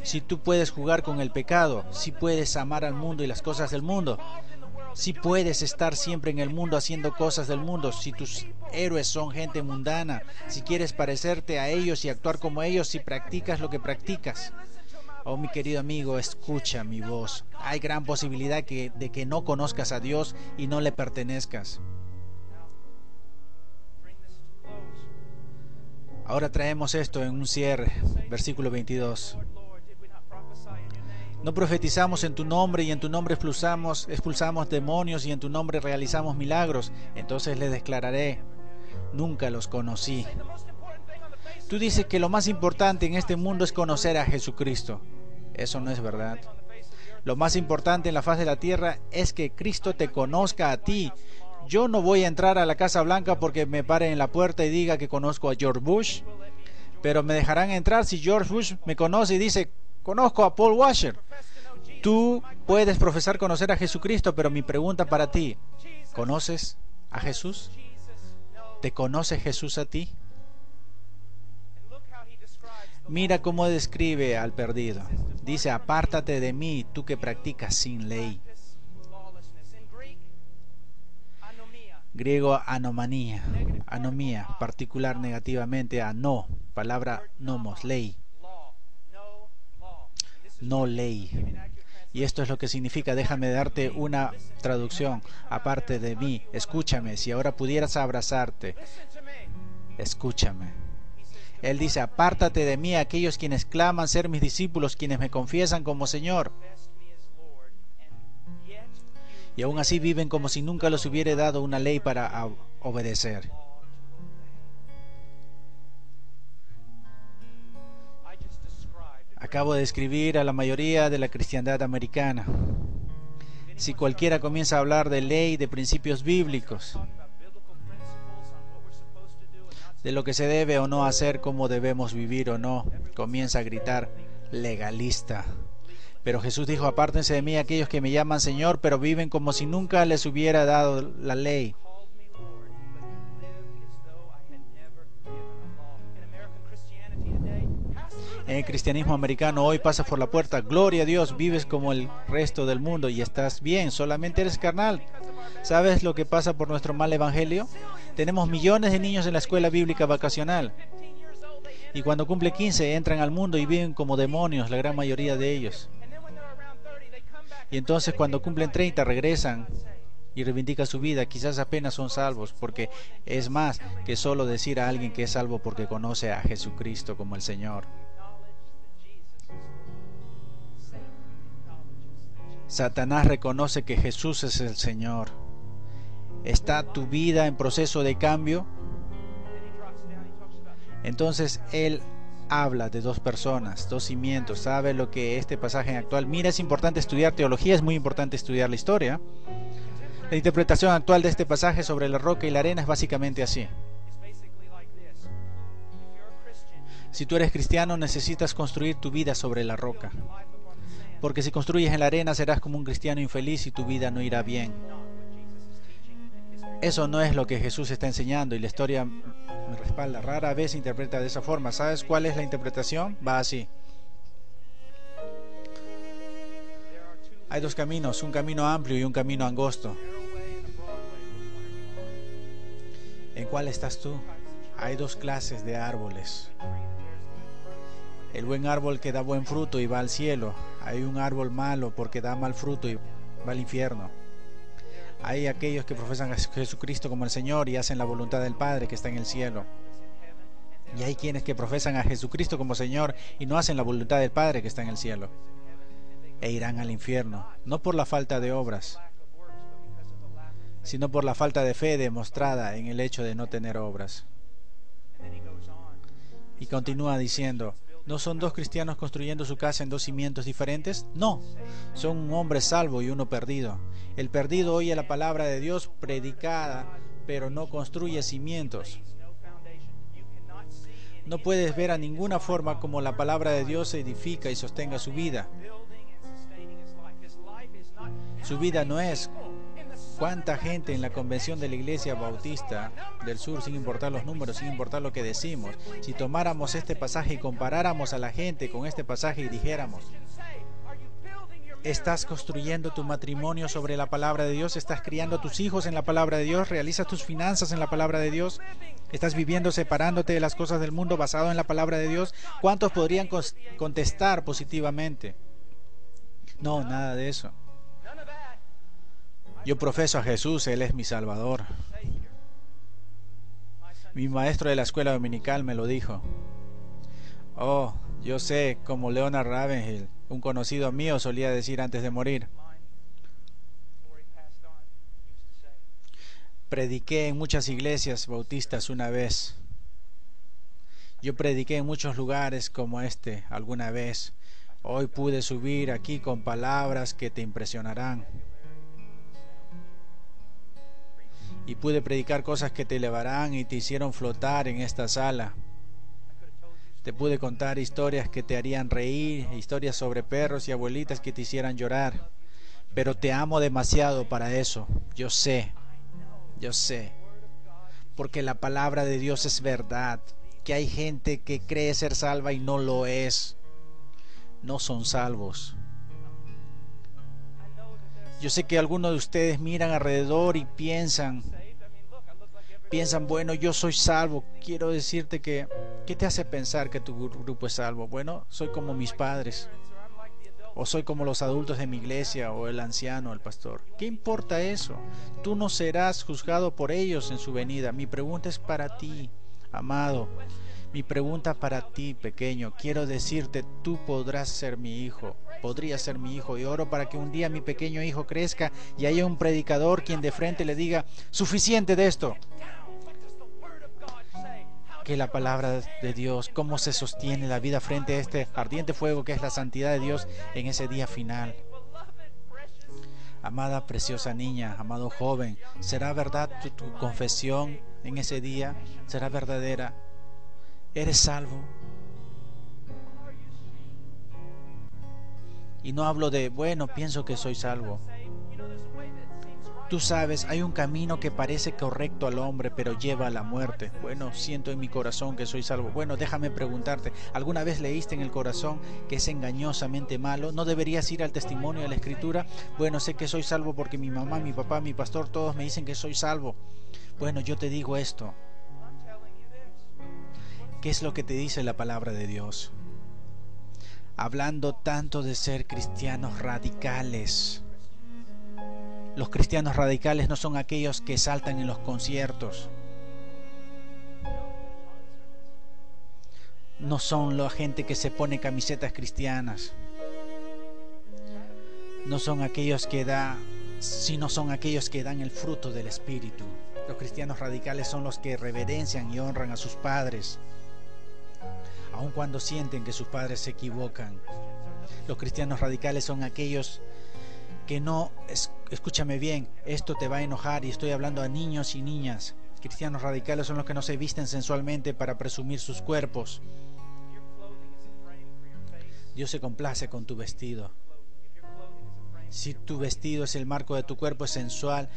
A: Si tú puedes jugar con el pecado, si puedes amar al mundo y las cosas del mundo, si puedes estar siempre en el mundo haciendo cosas del mundo, si tus héroes son gente mundana, si quieres parecerte a ellos y actuar como ellos, si practicas lo que practicas. Oh mi querido amigo, escucha mi voz. Hay gran posibilidad de que no conozcas a Dios y no le pertenezcas. Ahora traemos esto en un cierre, versículo 22. No profetizamos en tu nombre y en tu nombre expulsamos, expulsamos demonios y en tu nombre realizamos milagros. Entonces les declararé, nunca los conocí. Tú dices que lo más importante en este mundo es conocer a Jesucristo. Eso no es verdad. Lo más importante en la faz de la tierra es que Cristo te conozca a ti. Yo no voy a entrar a la Casa Blanca porque me pare en la puerta y diga que conozco a George Bush, pero me dejarán entrar si George Bush me conoce y dice, conozco a Paul Washer. Tú puedes profesar conocer a Jesucristo, pero mi pregunta para ti, ¿conoces a Jesús? ¿Te conoce Jesús a ti? Mira cómo describe al perdido. Dice, apártate de mí, tú que practicas sin ley. Griego anomanía, anomía, particular negativamente a no, palabra nomos, ley. No ley. Y esto es lo que significa, déjame darte una traducción, aparte de mí, escúchame, si ahora pudieras abrazarte, escúchame. Él dice, apártate de mí aquellos quienes claman ser mis discípulos, quienes me confiesan como Señor. Y aún así viven como si nunca les hubiera dado una ley para obedecer. Acabo de escribir a la mayoría de la cristiandad americana. Si cualquiera comienza a hablar de ley, de principios bíblicos, de lo que se debe o no hacer, cómo debemos vivir o no, comienza a gritar legalista. Pero Jesús dijo, apártense de mí aquellos que me llaman Señor, pero viven como si nunca les hubiera dado la ley. en el cristianismo americano hoy pasas por la puerta, gloria a Dios, vives como el resto del mundo y estás bien, solamente eres carnal. ¿Sabes lo que pasa por nuestro mal evangelio? Tenemos millones de niños en la escuela bíblica vacacional. Y cuando cumple 15 entran al mundo y viven como demonios, la gran mayoría de ellos. Y entonces cuando cumplen 30 regresan y reivindican su vida, quizás apenas son salvos, porque es más que solo decir a alguien que es salvo porque conoce a Jesucristo como el Señor. Satanás reconoce que Jesús es el Señor. ¿Está tu vida en proceso de cambio? Entonces Él habla de dos personas, dos cimientos. ¿Sabe lo que este pasaje actual? Mira, es importante estudiar teología, es muy importante estudiar la historia. La interpretación actual de este pasaje sobre la roca y la arena es básicamente así. Si tú eres cristiano, necesitas construir tu vida sobre la roca porque si construyes en la arena serás como un cristiano infeliz y tu vida no irá bien. Eso no es lo que Jesús está enseñando y la historia me respalda. Rara vez se interpreta de esa forma. ¿Sabes cuál es la interpretación? Va así. Hay dos caminos, un camino amplio y un camino angosto. ¿En cuál estás tú? Hay dos clases de árboles. El buen árbol que da buen fruto y va al cielo. Hay un árbol malo porque da mal fruto y va al infierno. Hay aquellos que profesan a Jesucristo como el Señor y hacen la voluntad del Padre que está en el cielo. Y hay quienes que profesan a Jesucristo como Señor y no hacen la voluntad del Padre que está en el cielo. E irán al infierno, no por la falta de obras, sino por la falta de fe demostrada en el hecho de no tener obras. Y continúa diciendo, ¿No son dos cristianos construyendo su casa en dos cimientos diferentes? No, son un hombre salvo y uno perdido. El perdido oye la palabra de Dios predicada, pero no construye cimientos. No puedes ver a ninguna forma como la palabra de Dios edifica y sostenga su vida. Su vida no es ¿Cuánta gente en la convención de la Iglesia Bautista del Sur, sin importar los números, sin importar lo que decimos, si tomáramos este pasaje y comparáramos a la gente con este pasaje y dijéramos, ¿Estás construyendo tu matrimonio sobre la palabra de Dios? ¿Estás criando a tus hijos en la palabra de Dios? ¿Realizas tus finanzas en la palabra de Dios? ¿Estás viviendo separándote de las cosas del mundo basado en la palabra de Dios? ¿Cuántos podrían contestar positivamente? No, nada de eso. Yo profeso a Jesús, Él es mi Salvador. Mi maestro de la escuela dominical me lo dijo. Oh, yo sé, como Leonard Ravenhill, un conocido mío solía decir antes de morir. Prediqué en muchas iglesias bautistas una vez. Yo prediqué en muchos lugares como este alguna vez. Hoy pude subir aquí con palabras que te impresionarán. Y pude predicar cosas que te elevarán y te hicieron flotar en esta sala. Te pude contar historias que te harían reír, historias sobre perros y abuelitas que te hicieran llorar. Pero te amo demasiado para eso. Yo sé, yo sé. Porque la palabra de Dios es verdad. Que hay gente que cree ser salva y no lo es. No son salvos. Yo sé que algunos de ustedes miran alrededor y piensan, piensan, bueno, yo soy salvo. Quiero decirte que, ¿qué te hace pensar que tu grupo es salvo? Bueno, soy como mis padres. O soy como los adultos de mi iglesia, o el anciano, el pastor. ¿Qué importa eso? Tú no serás juzgado por ellos en su venida. Mi pregunta es para ti, amado. Mi pregunta para ti, pequeño, quiero decirte, tú podrás ser mi hijo, podría ser mi hijo, y oro para que un día mi pequeño hijo crezca y haya un predicador quien de frente le diga, suficiente de esto. Que la palabra de Dios, cómo se sostiene la vida frente a este ardiente fuego que es la santidad de Dios en ese día final. Amada preciosa niña, amado joven, ¿será verdad tu, tu confesión en ese día? ¿Será verdadera? ¿Eres salvo? Y no hablo de, bueno, pienso que soy salvo. Tú sabes, hay un camino que parece correcto al hombre, pero lleva a la muerte. Bueno, siento en mi corazón que soy salvo. Bueno, déjame preguntarte, ¿alguna vez leíste en el corazón que es engañosamente malo? ¿No deberías ir al testimonio de la escritura? Bueno, sé que soy salvo porque mi mamá, mi papá, mi pastor, todos me dicen que soy salvo. Bueno, yo te digo esto, ¿Qué es lo que te dice la palabra de Dios? Hablando tanto de ser cristianos radicales. Los cristianos radicales no son aquellos que saltan en los conciertos. No son la gente que se pone camisetas cristianas. No son aquellos que da, sino son aquellos que dan el fruto del Espíritu. Los cristianos radicales son los que reverencian y honran a sus padres aun cuando sienten que sus padres se equivocan. Los cristianos radicales son aquellos que no, escúchame bien, esto te va a enojar y estoy hablando a niños y niñas. Cristianos radicales son los que no se visten sensualmente para presumir sus cuerpos. Dios se complace con tu vestido. Si tu vestido es el marco de tu cuerpo es sensual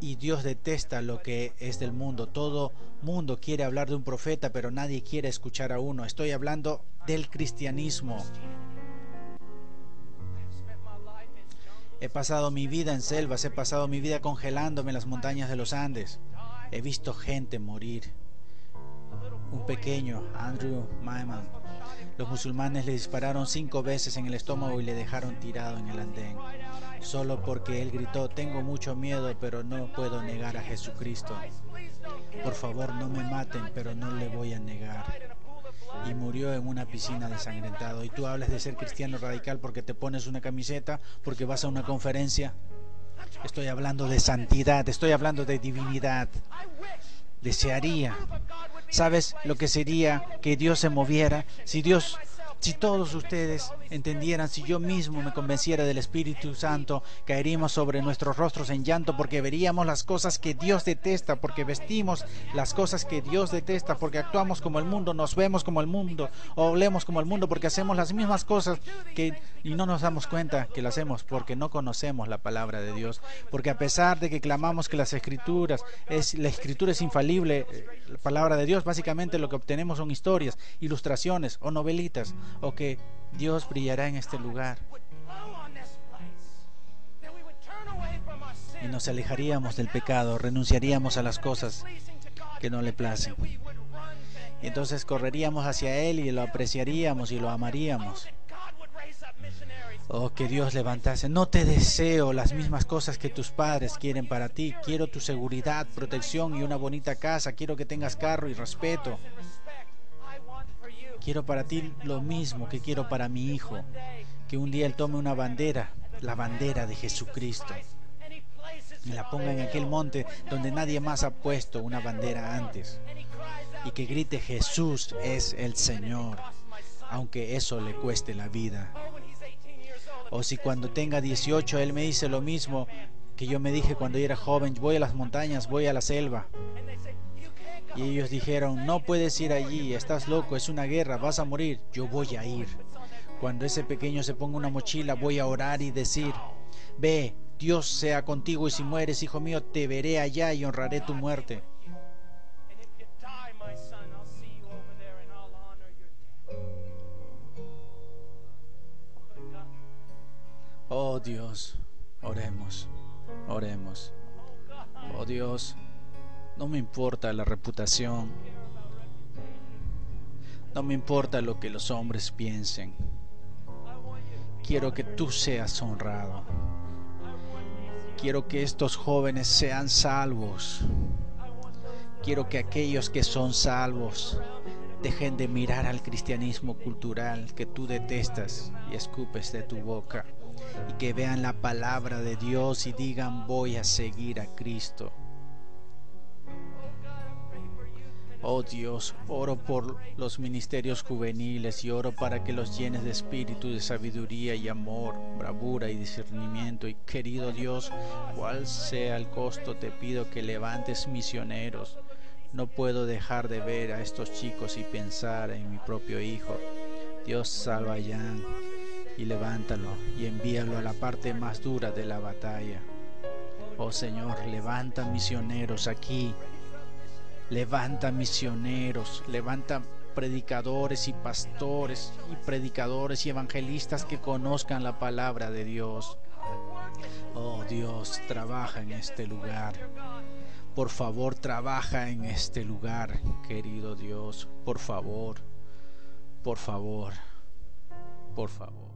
A: y Dios detesta lo que es del mundo. Todo mundo quiere hablar de un profeta, pero nadie quiere escuchar a uno. Estoy hablando del cristianismo. He pasado mi vida en selvas, he pasado mi vida congelándome en las montañas de los Andes. He visto gente morir. Un pequeño, Andrew Maiman. Los musulmanes le dispararon cinco veces en el estómago y le dejaron tirado en el andén solo porque él gritó, tengo mucho miedo, pero no puedo negar a Jesucristo. Por favor, no me maten, pero no le voy a negar. Y murió en una piscina desangrentado. Y tú hablas de ser cristiano radical porque te pones una camiseta, porque vas a una conferencia. Estoy hablando de santidad, estoy hablando de divinidad. Desearía. ¿Sabes lo que sería que Dios se moviera? Si Dios Si todos ustedes entendieran, si yo mismo me convenciera del Espíritu Santo, caeríamos sobre nuestros rostros en llanto porque veríamos las cosas que Dios detesta, porque vestimos las cosas que Dios detesta, porque actuamos como el mundo, nos vemos como el mundo, o hablemos como el mundo, porque hacemos las mismas cosas que y no nos damos cuenta que lo hacemos porque no conocemos la palabra de Dios, porque a pesar de que clamamos que las escrituras es la escritura es infalible, eh, la palabra de Dios básicamente lo que obtenemos son historias, ilustraciones o novelitas o que Dios brillará en este lugar. Y nos alejaríamos del pecado, renunciaríamos a las cosas que no le placen. Y entonces correríamos hacia Él y lo apreciaríamos y lo amaríamos. Oh, que Dios levantase. No te deseo las mismas cosas que tus padres quieren para ti. Quiero tu seguridad, protección y una bonita casa. Quiero que tengas carro y respeto. Quiero para ti lo mismo que quiero para mi hijo, que un día él tome una bandera, la bandera de Jesucristo, y la ponga en aquel monte donde nadie más ha puesto una bandera antes, y que grite Jesús es el Señor, aunque eso le cueste la vida. O si cuando tenga 18 él me dice lo mismo que yo me dije cuando era joven, voy a las montañas, voy a la selva. Y ellos dijeron, no puedes ir allí, estás loco, es una guerra, vas a morir. Yo voy a ir. Cuando ese pequeño se ponga una mochila, voy a orar y decir, ve, Dios sea contigo y si mueres, hijo mío, te veré allá y honraré tu muerte. Oh Dios, oremos, oremos. Oh Dios. No me importa la reputación. No me importa lo que los hombres piensen. Quiero que tú seas honrado. Quiero que estos jóvenes sean salvos. Quiero que aquellos que son salvos dejen de mirar al cristianismo cultural que tú detestas y escupes de tu boca y que vean la palabra de Dios y digan voy a seguir a Cristo. Oh Dios, oro por los ministerios juveniles y oro para que los llenes de espíritu, de sabiduría y amor, bravura y discernimiento. Y querido Dios, cual sea el costo, te pido que levantes misioneros. No puedo dejar de ver a estos chicos y pensar en mi propio hijo. Dios salva a Jan y levántalo y envíalo a la parte más dura de la batalla. Oh Señor, levanta misioneros aquí Levanta misioneros, levanta predicadores y pastores y predicadores y evangelistas que conozcan la palabra de Dios. Oh Dios, trabaja en este lugar. Por favor, trabaja en este lugar, querido Dios. Por favor, por favor, por favor.